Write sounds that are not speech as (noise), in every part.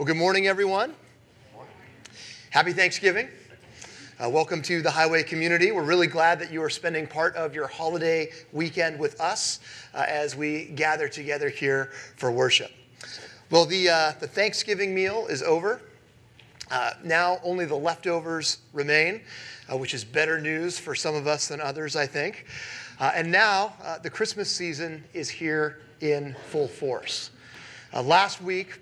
Well, good morning, everyone. Happy Thanksgiving. Uh, welcome to the Highway community. We're really glad that you are spending part of your holiday weekend with us uh, as we gather together here for worship. Well, the, uh, the Thanksgiving meal is over. Uh, now only the leftovers remain, uh, which is better news for some of us than others, I think. Uh, and now the Christmas season is here in full force. last week,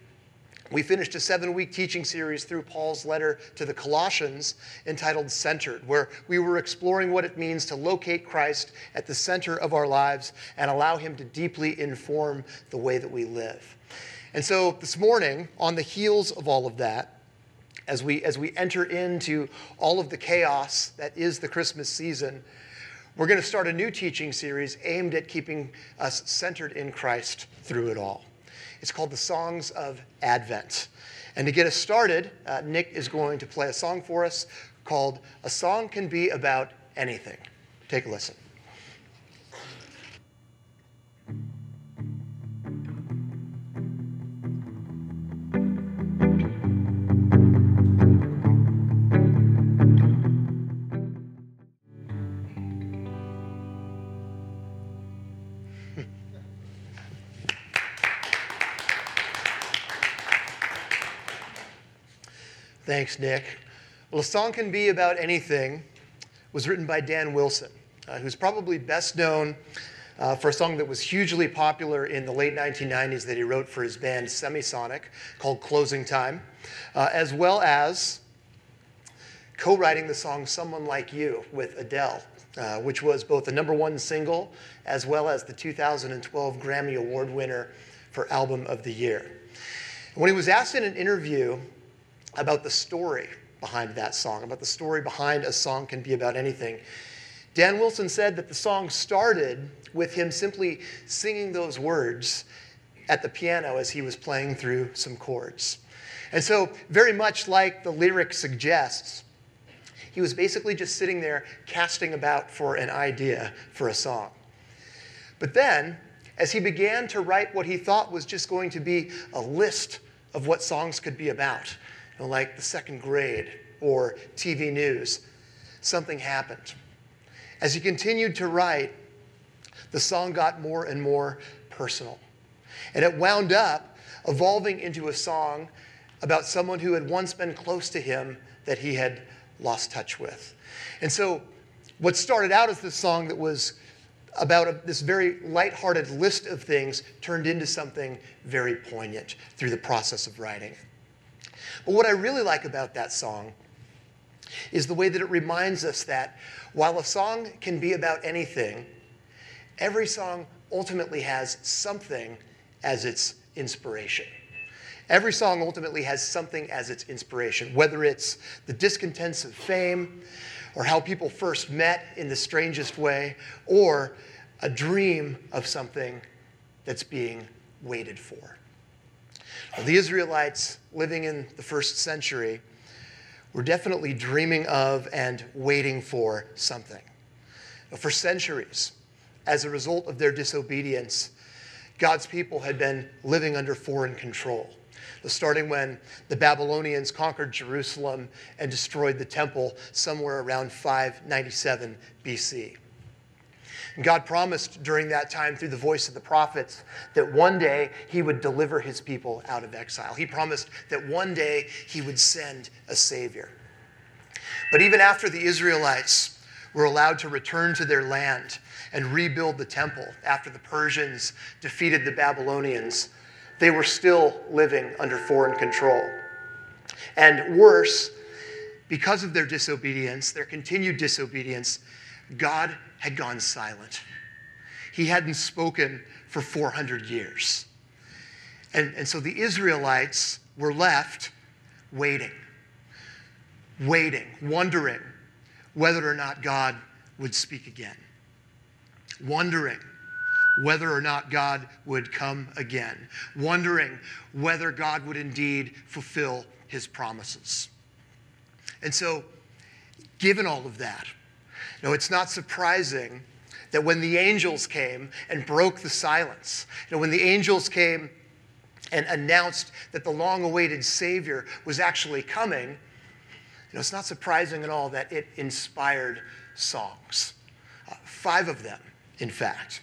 we finished a seven week teaching series through Paul's letter to the Colossians entitled Centered, where we were exploring what it means to locate Christ at the center of our lives and allow him to deeply inform the way that we live. And so this morning, on the heels of all of that, as we, as we enter into all of the chaos that is the Christmas season, we're going to start a new teaching series aimed at keeping us centered in Christ through it all. It's called the Songs of Advent. And to get us started, uh, Nick is going to play a song for us called A Song Can Be About Anything. Take a listen. Thanks, Nick. Well, a song can be about anything was written by Dan Wilson, uh, who's probably best known uh, for a song that was hugely popular in the late 1990s that he wrote for his band Semisonic called Closing Time, uh, as well as co writing the song Someone Like You with Adele, uh, which was both the number one single as well as the 2012 Grammy Award winner for Album of the Year. When he was asked in an interview about the story behind that song, about the story behind a song can be about anything. Dan Wilson said that the song started with him simply singing those words at the piano as he was playing through some chords. And so, very much like the lyric suggests, he was basically just sitting there casting about for an idea for a song. But then, as he began to write what he thought was just going to be a list of what songs could be about, like the second grade or TV news, something happened. As he continued to write, the song got more and more personal. And it wound up evolving into a song about someone who had once been close to him that he had lost touch with. And so, what started out as this song that was about a, this very lighthearted list of things turned into something very poignant through the process of writing. But what I really like about that song is the way that it reminds us that while a song can be about anything, every song ultimately has something as its inspiration. Every song ultimately has something as its inspiration, whether it's the discontents of fame, or how people first met in the strangest way, or a dream of something that's being waited for. The Israelites living in the first century were definitely dreaming of and waiting for something. For centuries, as a result of their disobedience, God's people had been living under foreign control. Starting when the Babylonians conquered Jerusalem and destroyed the temple somewhere around 597 BC. God promised during that time through the voice of the prophets that one day he would deliver his people out of exile. He promised that one day he would send a savior. But even after the Israelites were allowed to return to their land and rebuild the temple after the Persians defeated the Babylonians, they were still living under foreign control. And worse, because of their disobedience, their continued disobedience, God had gone silent. He hadn't spoken for 400 years. And, and so the Israelites were left waiting, waiting, wondering whether or not God would speak again, wondering whether or not God would come again, wondering whether God would indeed fulfill his promises. And so, given all of that, no, it's not surprising that when the angels came and broke the silence, you know, when the angels came and announced that the long awaited Savior was actually coming, you know, it's not surprising at all that it inspired songs. Uh, five of them, in fact.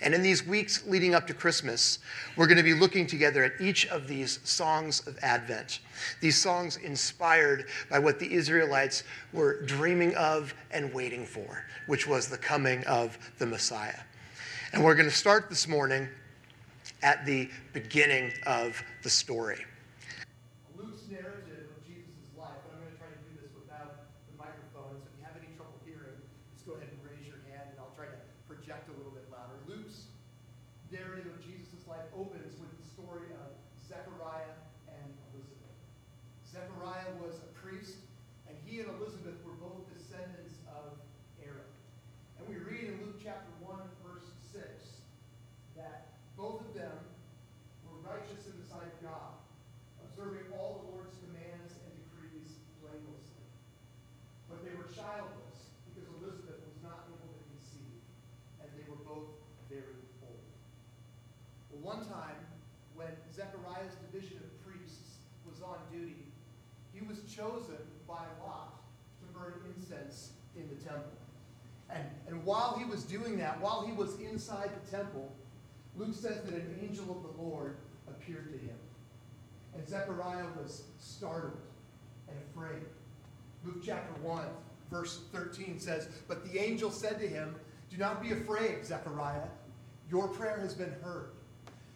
And in these weeks leading up to Christmas, we're going to be looking together at each of these songs of Advent. These songs inspired by what the Israelites were dreaming of and waiting for, which was the coming of the Messiah. And we're going to start this morning at the beginning of the story. Luke's narrative of Jesus' life, and I'm going to try to do this without the microphone, so if you have any trouble hearing, just go ahead and raise your hand and I'll try to project a little bit louder. Luke's narrative of Jesus' life opens with the story of Zechariah and Elizabeth. Zechariah was a priest, and he and Elizabeth were both descendants of Aaron. And we read in Luke chapter 1, verse 6, that both of them were righteous in the sight of God, observing all the Lord's commands and decrees blamelessly. But they were childless because Elizabeth was not able to conceive, and they were both very old. Well, one time, when Zechariah's division of priests was on duty, he was chosen by Lot to burn incense in the temple. And, and while he was doing that, while he was inside the temple, Luke says that an angel of the Lord appeared to him. And Zechariah was startled and afraid. Luke chapter 1, verse 13 says, But the angel said to him, Do not be afraid, Zechariah. Your prayer has been heard.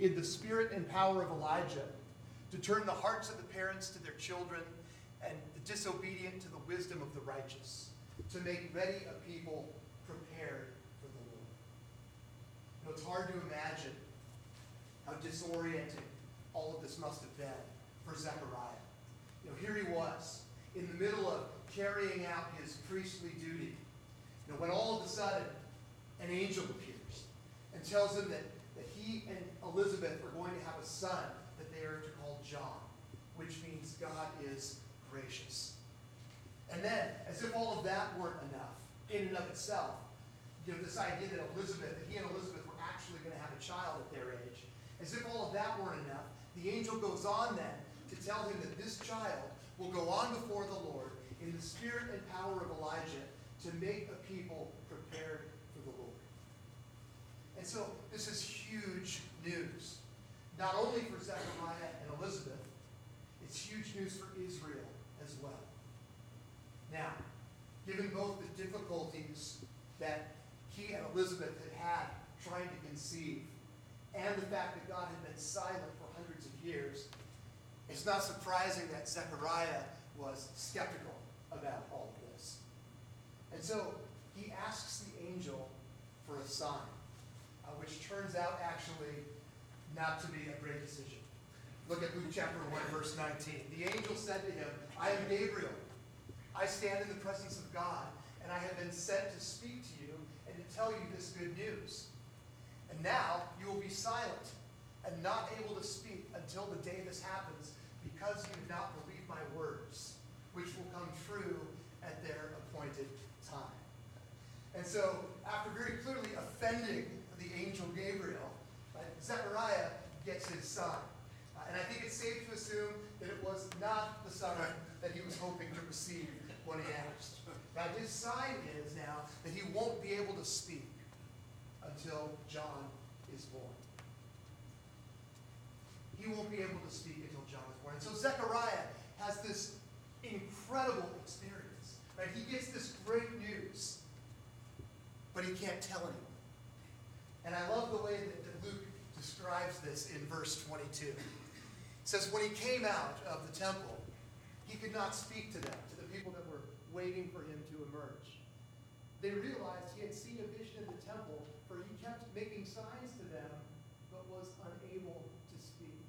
in the spirit and power of Elijah to turn the hearts of the parents to their children and the disobedient to the wisdom of the righteous, to make ready a people prepared for the Lord. You know, it's hard to imagine how disorienting all of this must have been for Zechariah. You know, here he was in the middle of carrying out his priestly duty. You know, when all of a sudden an angel appears and tells him that, that he and Elizabeth are going to have a son that they are to call John, which means God is gracious. And then, as if all of that weren't enough in and of itself, you know, this idea that Elizabeth, that he and Elizabeth were actually going to have a child at their age, as if all of that weren't enough, the angel goes on then to tell him that this child will go on before the Lord in the spirit and power of Elijah to make a people prepared. And so this is huge news, not only for Zechariah and Elizabeth, it's huge news for Israel as well. Now, given both the difficulties that he and Elizabeth had had trying to conceive, and the fact that God had been silent for hundreds of years, it's not surprising that Zechariah was skeptical about all of this. And so he asks the angel for a sign, which turns out actually not to be a great decision. Look at Luke chapter 1, verse 19. The angel said to him, I am Gabriel. I stand in the presence of God, and I have been sent to speak to you and to tell you this good news. And now you will be silent and not able to speak until the day this happens because you have not believed my words, which will come true at their appointed time. And so, after very clearly offending the angel Gabriel, uh, Zechariah gets his son. Uh, and I think it's safe to assume that it was not the son that he was hoping to receive when he asked. Now, his sign is now that he won't be able to speak until John is born. He won't be able to speak until John is born. And so Zechariah has this incredible experience. Right? He gets this great news, but he can't tell anyone. And I love the way that, that Luke describes this in verse 22. It says, When he came out of the temple, he could not speak to them, to the people that were waiting for him to emerge. They realized he had seen a vision in the temple for he kept making signs to them, but was unable to speak.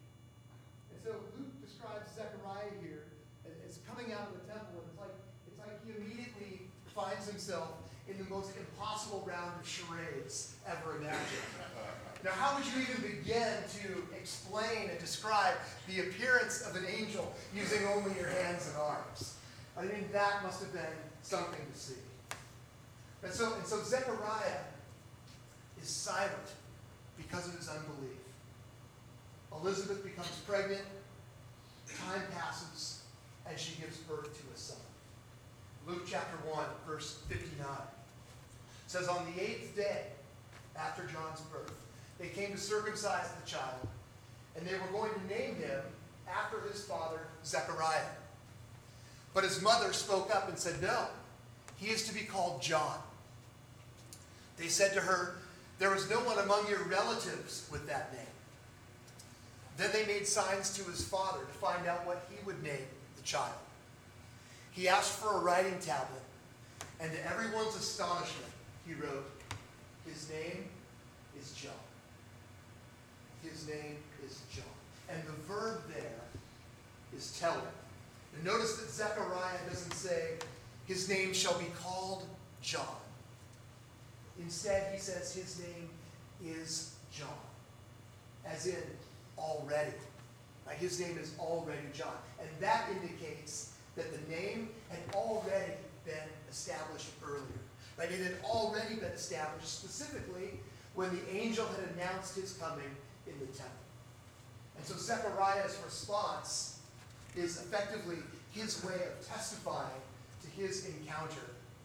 And so Luke describes Zechariah here as coming out of the temple, and it's like it's like he immediately finds himself in the most impossible round of charades ever imagined. Now, how would you even begin to explain and describe the appearance of an angel using only your hands and arms? I mean, that must have been something to see. And so, and so Zechariah is silent because of his unbelief. Elizabeth becomes pregnant, time passes, and she gives birth to a son. Luke chapter 1, verse 59 says, On the eighth day after John's birth, they came to circumcise the child, and they were going to name him after his father, Zechariah. But his mother spoke up and said, No, he is to be called John. They said to her, There is no one among your relatives with that name. Then they made signs to his father to find out what he would name the child. He asked for a writing tablet, and to everyone's astonishment, he wrote, His name is John. His name is John. And the verb there is telling. And notice that Zechariah doesn't say, His name shall be called John. Instead, he says his name is John, as in already. Right? His name is already John. And that indicates that the name had already been established earlier. Right? It had already been established specifically when the angel had announced his coming in the temple. And so Zechariah's response is effectively his way of testifying to his encounter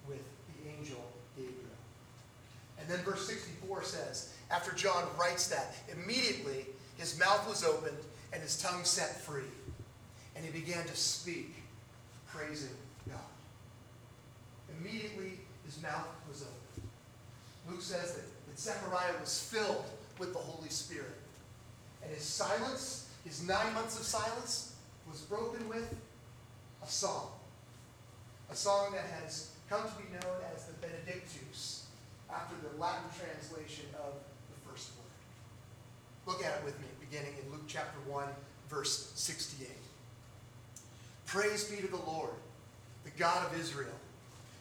with the angel Gabriel. And then verse 64 says, after John writes that, immediately his mouth was opened and his tongue set free. And he began to speak, praising God. Immediately his mouth was opened. Luke says that, that Zechariah was filled with the Holy Spirit. And his silence, his nine months of silence, was broken with a song. A song that has come to be known as the Benedictus, after the Latin translation of the first word. Look at it with me, beginning in Luke chapter 1, verse 68. Praise be to the Lord, the God of Israel,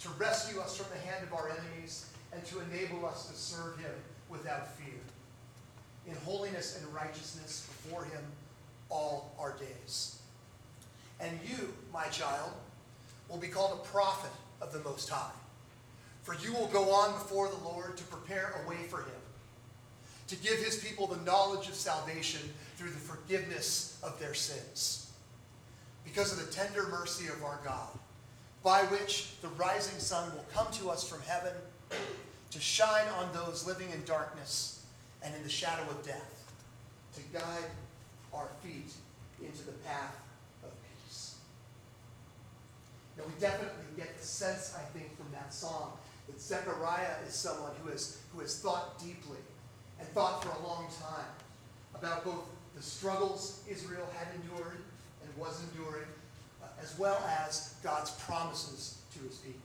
to rescue us from the hand of our enemies and to enable us to serve him without fear, in holiness and righteousness before him all our days. And you, my child, will be called a prophet of the Most High. For you will go on before the Lord to prepare a way for him, to give his people the knowledge of salvation through the forgiveness of their sins. Because of the tender mercy of our God, by which the rising sun will come to us from heaven to shine on those living in darkness and in the shadow of death, to guide our feet into the path of peace. Now, we definitely get the sense, I think, from that song that Zechariah is someone who has, who has thought deeply and thought for a long time about both the struggles Israel had endured and was enduring, as well as God's promises to his people.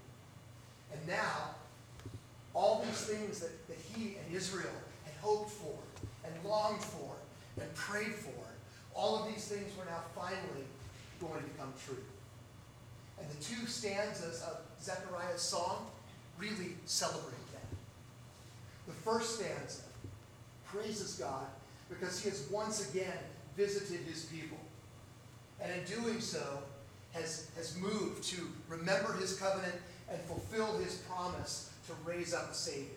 And now, all these things that, that he and Israel had hoped for and longed for and prayed for, all of these things were now finally going to come true. And the two stanzas of Zechariah's song really celebrate that. The first stanza praises God because he has once again visited his people. And in doing so, has, has moved to remember his covenant and fulfill his promise to raise up a Savior.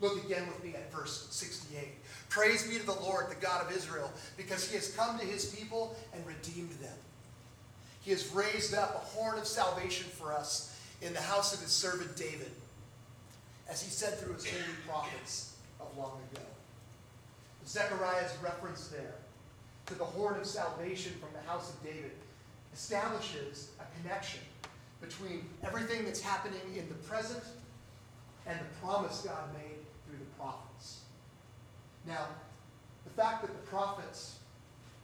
Look again with me at verse 68. Praise be to the Lord, the God of Israel, because he has come to his people and redeemed them. He has raised up a horn of salvation for us in the house of his servant David, as he said through his holy prophets of long ago. Zechariah's reference there to the horn of salvation from the house of David establishes a connection between everything that's happening in the present and the promise God made through the prophets. Now, the fact that the prophets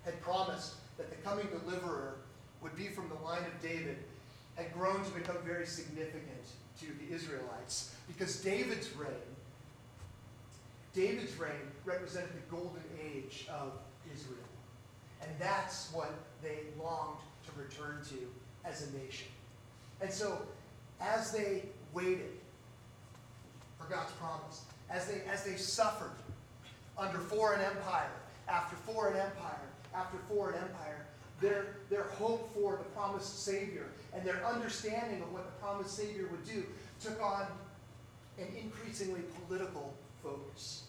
had promised that the coming deliverer would be from the line of David had grown to become very significant to the Israelites because David's reign David's reign represented the golden age of Israel. And that's what they longed to return to as a nation. And so, as they waited for God's promise, as they, as they suffered under foreign empire, after foreign empire, after foreign empire, their, their hope for the promised Savior and their understanding of what the promised Savior would do took on an increasingly political focus.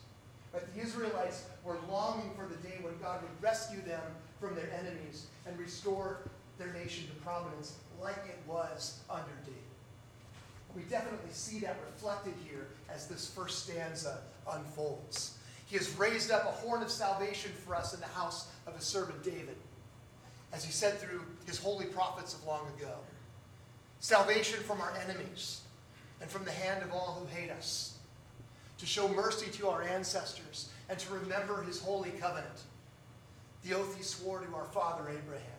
But the Israelites were longing for the day when God would rescue them from their enemies and restore their nation to prominence like it was under David. We definitely see that reflected here as this first stanza unfolds. He has raised up a horn of salvation for us in the house of his servant David, as he said through his holy prophets of long ago. Salvation from our enemies and from the hand of all who hate us to show mercy to our ancestors, and to remember his holy covenant, the oath he swore to our father Abraham,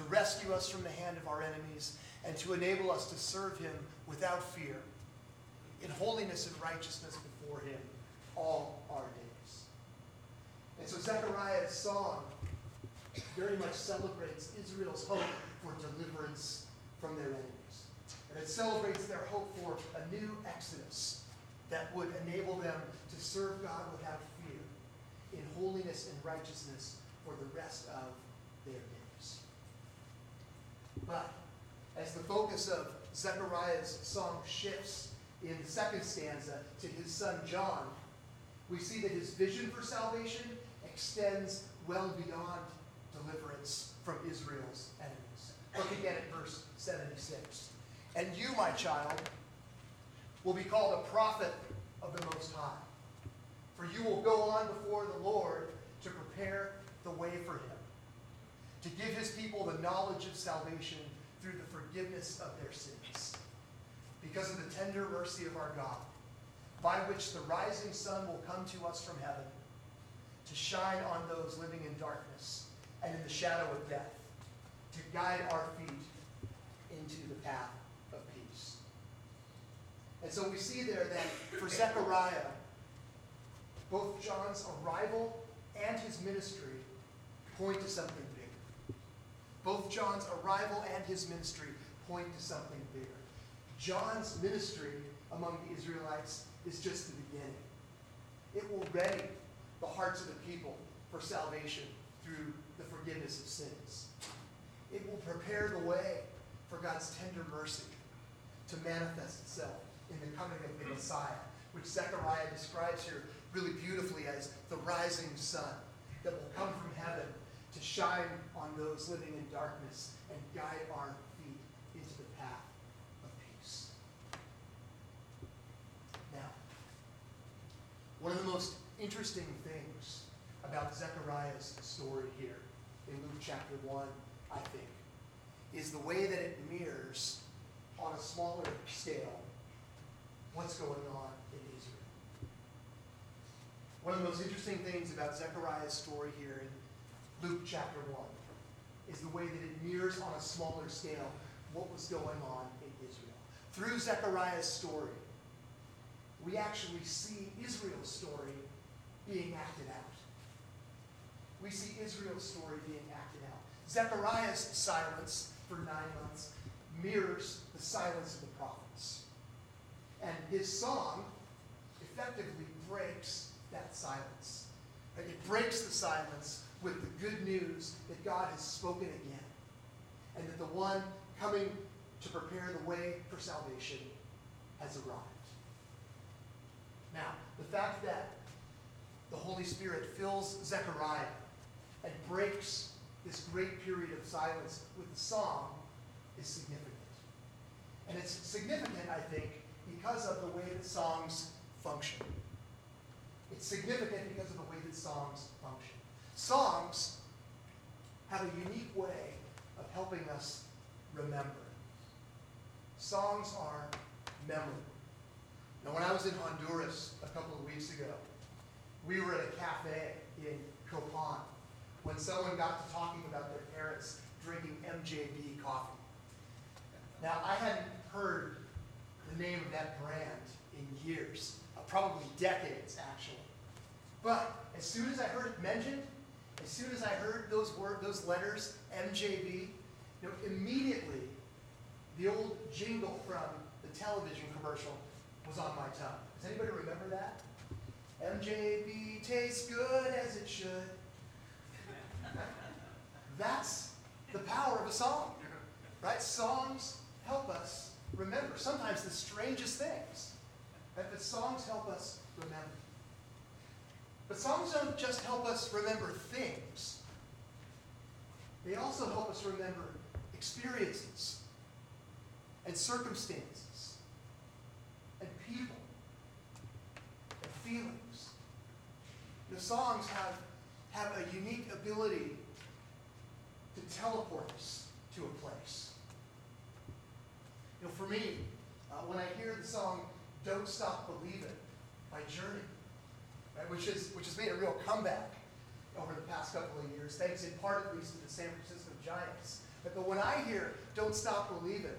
to rescue us from the hand of our enemies, and to enable us to serve him without fear, in holiness and righteousness before him all our days. And so Zechariah's song very much celebrates Israel's hope for deliverance from their enemies. And it celebrates their hope for a new exodus that would enable them to serve God without fear in holiness and righteousness for the rest of their days. But as the focus of Zechariah's song shifts in the second stanza to his son John, we see that his vision for salvation extends well beyond deliverance from Israel's enemies. Look again at verse 76. And you, my child, will be called a prophet of the Most High. For you will go on before the Lord to prepare the way for him, to give his people the knowledge of salvation through the forgiveness of their sins, because of the tender mercy of our God, by which the rising sun will come to us from heaven, to shine on those living in darkness and in the shadow of death, to guide our feet into the path of peace. and so we see there that for Zechariah, both John's arrival and his ministry point to something. Both John's arrival and his ministry point to something bigger. John's ministry among the Israelites is just the beginning. It will ready the hearts of the people for salvation through the forgiveness of sins. It will prepare the way for God's tender mercy to manifest itself in the coming of the Messiah, which Zechariah describes here really beautifully as the rising sun that will come from heaven to shine on those living in darkness and guide our feet into the path of peace. Now, one of the most interesting things about Zechariah's story here in Luke chapter 1, I think, is the way that it mirrors on a smaller scale what's going on in Israel. One of the most interesting things about Zechariah's story here in Luke chapter 1 is the way that it mirrors on a smaller scale what was going on in Israel. Through Zechariah's story, we actually see Israel's story being acted out. We see Israel's story being acted out. Zechariah's silence for nine months mirrors the silence of the prophets. And his song effectively breaks that silence. It breaks the silence with the good news that God has spoken again, and that the one coming to prepare the way for salvation has arrived. Now, the fact that the Holy Spirit fills Zechariah and breaks this great period of silence with the song is significant. And it's significant, I think, because of the way that songs function. It's significant because of the way that songs function. Songs have a unique way of helping us remember. Songs are memorable. Now, when I was in Honduras a couple of weeks ago, we were at a cafe in Copan when someone got to talking about their parents drinking MJB coffee. Now, I hadn't heard the name of that brand in years, uh, probably decades actually. But as soon as I heard it mentioned, as soon as I heard those words, those letters, MJB, you know, immediately the old jingle from the television commercial was on my tongue. Does anybody remember that? MJB tastes good as it should. (laughs) That's the power of a song, right? Songs help us remember. Sometimes the strangest things. Right? But songs help us remember. But songs don't just help us remember things, they also help us remember experiences and circumstances and people and feelings. The songs have, have a unique ability to teleport us to a place. You know, for me, uh, when I hear the song Don't Stop Believing by Journey, right, which, is, which has made a real comeback over the past couple of years, thanks in part at least to the San Francisco Giants. But, when I hear Don't Stop Believing,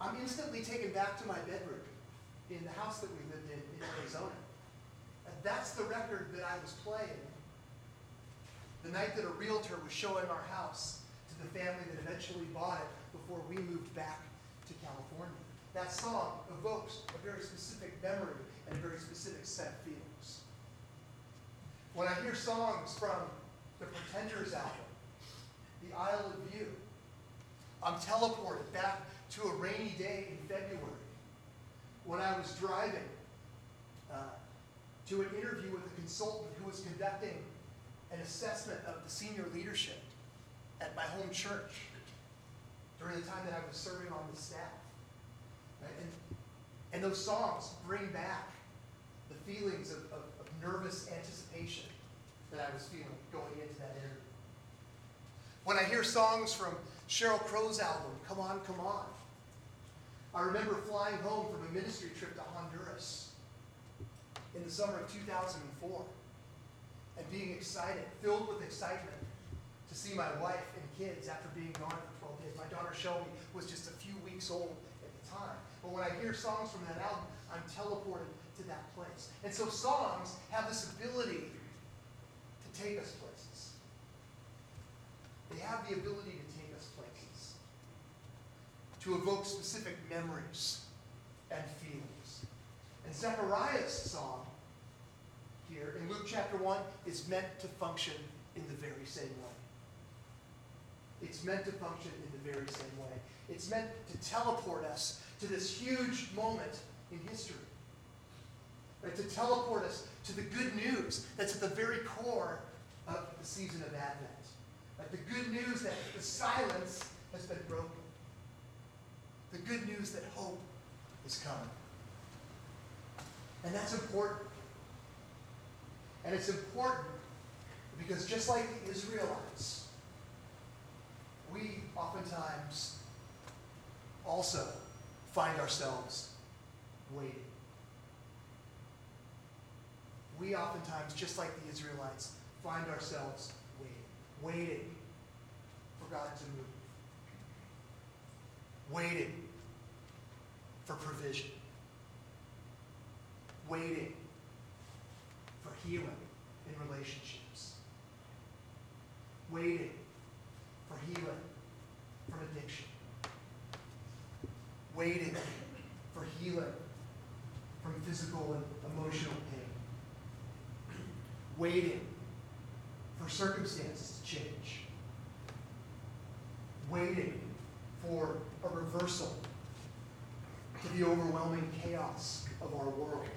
I'm instantly taken back to my bedroom in the house that we lived in in Arizona. And that's the record that I was playing the night that a realtor was showing our house to the family that eventually bought it before we moved back to California. That song evokes a very specific memory and very specific set of feelings. When I hear songs from the Pretenders album, The Isle of View, I'm teleported back to a rainy day in February when I was driving uh, to an interview with a consultant who was conducting an assessment of the senior leadership at my home church during the time that I was serving on the staff. Right? And, and those songs bring back feelings of, of, of nervous anticipation that I was feeling going into that interview. When I hear songs from Sheryl Crow's album, Come On, Come On, I remember flying home from a ministry trip to Honduras in the summer of 2004 and being excited, filled with excitement to see my wife and kids after being gone for 12 days. My daughter Shelby was just a few weeks old at the time. But when I hear songs from that album, I'm teleported to that place. And so songs have this ability to take us places. They have the ability to take us places, to evoke specific memories and feelings. And Zechariah's song here in Luke chapter 1 is meant to function in the very same way. It's meant to function in the very same way. It's meant to teleport us to this huge moment in history. Right? To teleport us to the good news that's at the very core of the season of Advent. The good news that the silence has been broken. The good news that hope is coming. And that's important. And it's important because just like the Israelites, we oftentimes also find ourselves waiting. We oftentimes, just like the Israelites, find ourselves waiting, waiting for God to move, waiting for provision, waiting for healing in relationships, waiting for healing from addiction, waiting for healing from physical and emotional waiting for circumstances to change, waiting for a reversal to the overwhelming chaos of our world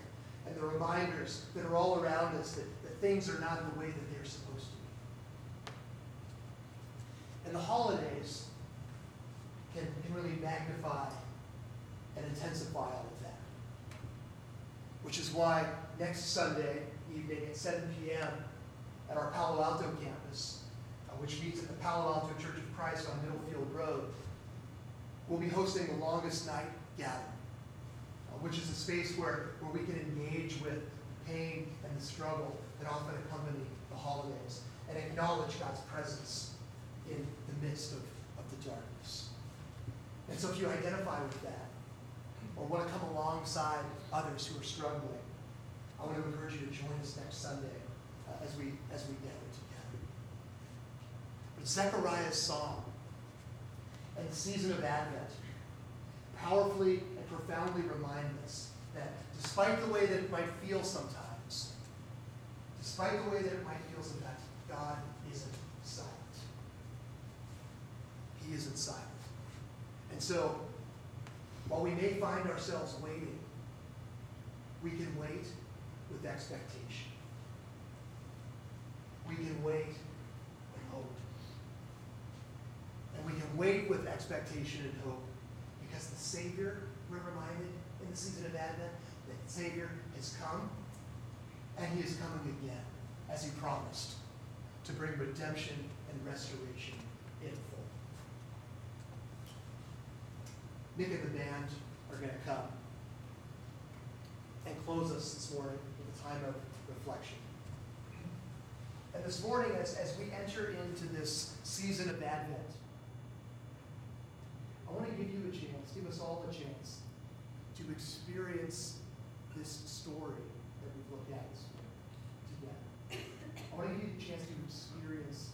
and the reminders that are all around us that, that things are not the way that they're supposed to be. And the holidays can, can really magnify and intensify all of that. Which is why next Sunday 7 p.m. at our Palo Alto campus, uh, which meets at the Palo Alto Church of Christ on Middlefield Road, we'll be hosting the longest night gathering, uh, which is a space where, where we can engage with pain and the struggle that often accompany the holidays and acknowledge God's presence in the midst of, of the darkness. And so if you identify with that, or want to come alongside others who are struggling, I want to encourage you to join us next Sunday uh, as we as we gather together. But Zechariah's song and the season of Advent powerfully and profoundly remind us that despite the way that it might feel sometimes, despite the way that it might feel sometimes, God isn't silent. He isn't silent. And so, while we may find ourselves waiting, we can wait with expectation. We can wait with hope. And we can wait with expectation and hope because the Savior, we're reminded in the season of Advent, that the Savior has come and he is coming again as he promised to bring redemption and restoration in full. Nick and the band are going to come and close us this morning time of reflection. And this morning, as, as we enter into this season of Advent, I want to give you a chance, give us all a chance to experience this story that we've looked at together. I want to give you a chance to experience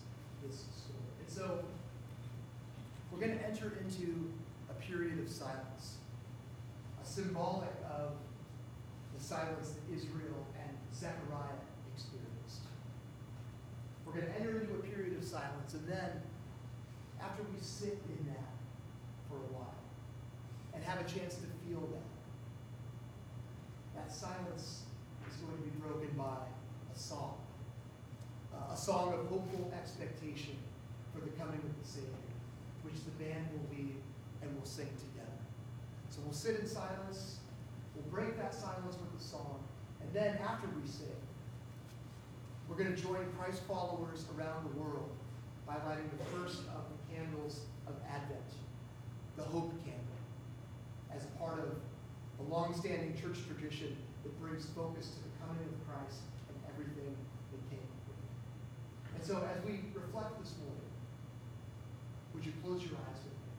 this story. And so, we're going to enter into a period of silence, a symbolic of the silence that Israel Zechariah experienced. We're going to enter into a period of silence, and then, after we sit in that for a while and have a chance to feel that, that silence is going to be broken by a song, uh, a song of hopeful expectation for the coming of the Savior, which the band will lead and we'll sing together. So we'll sit in silence, we'll break that silence with a song, and then after we sing, we're going to join Christ followers around the world by lighting the first of the candles of Advent, the Hope Candle, as part of a long-standing church tradition that brings focus to the coming of Christ and everything that came with it. And so as we reflect this morning, would you close your eyes with me?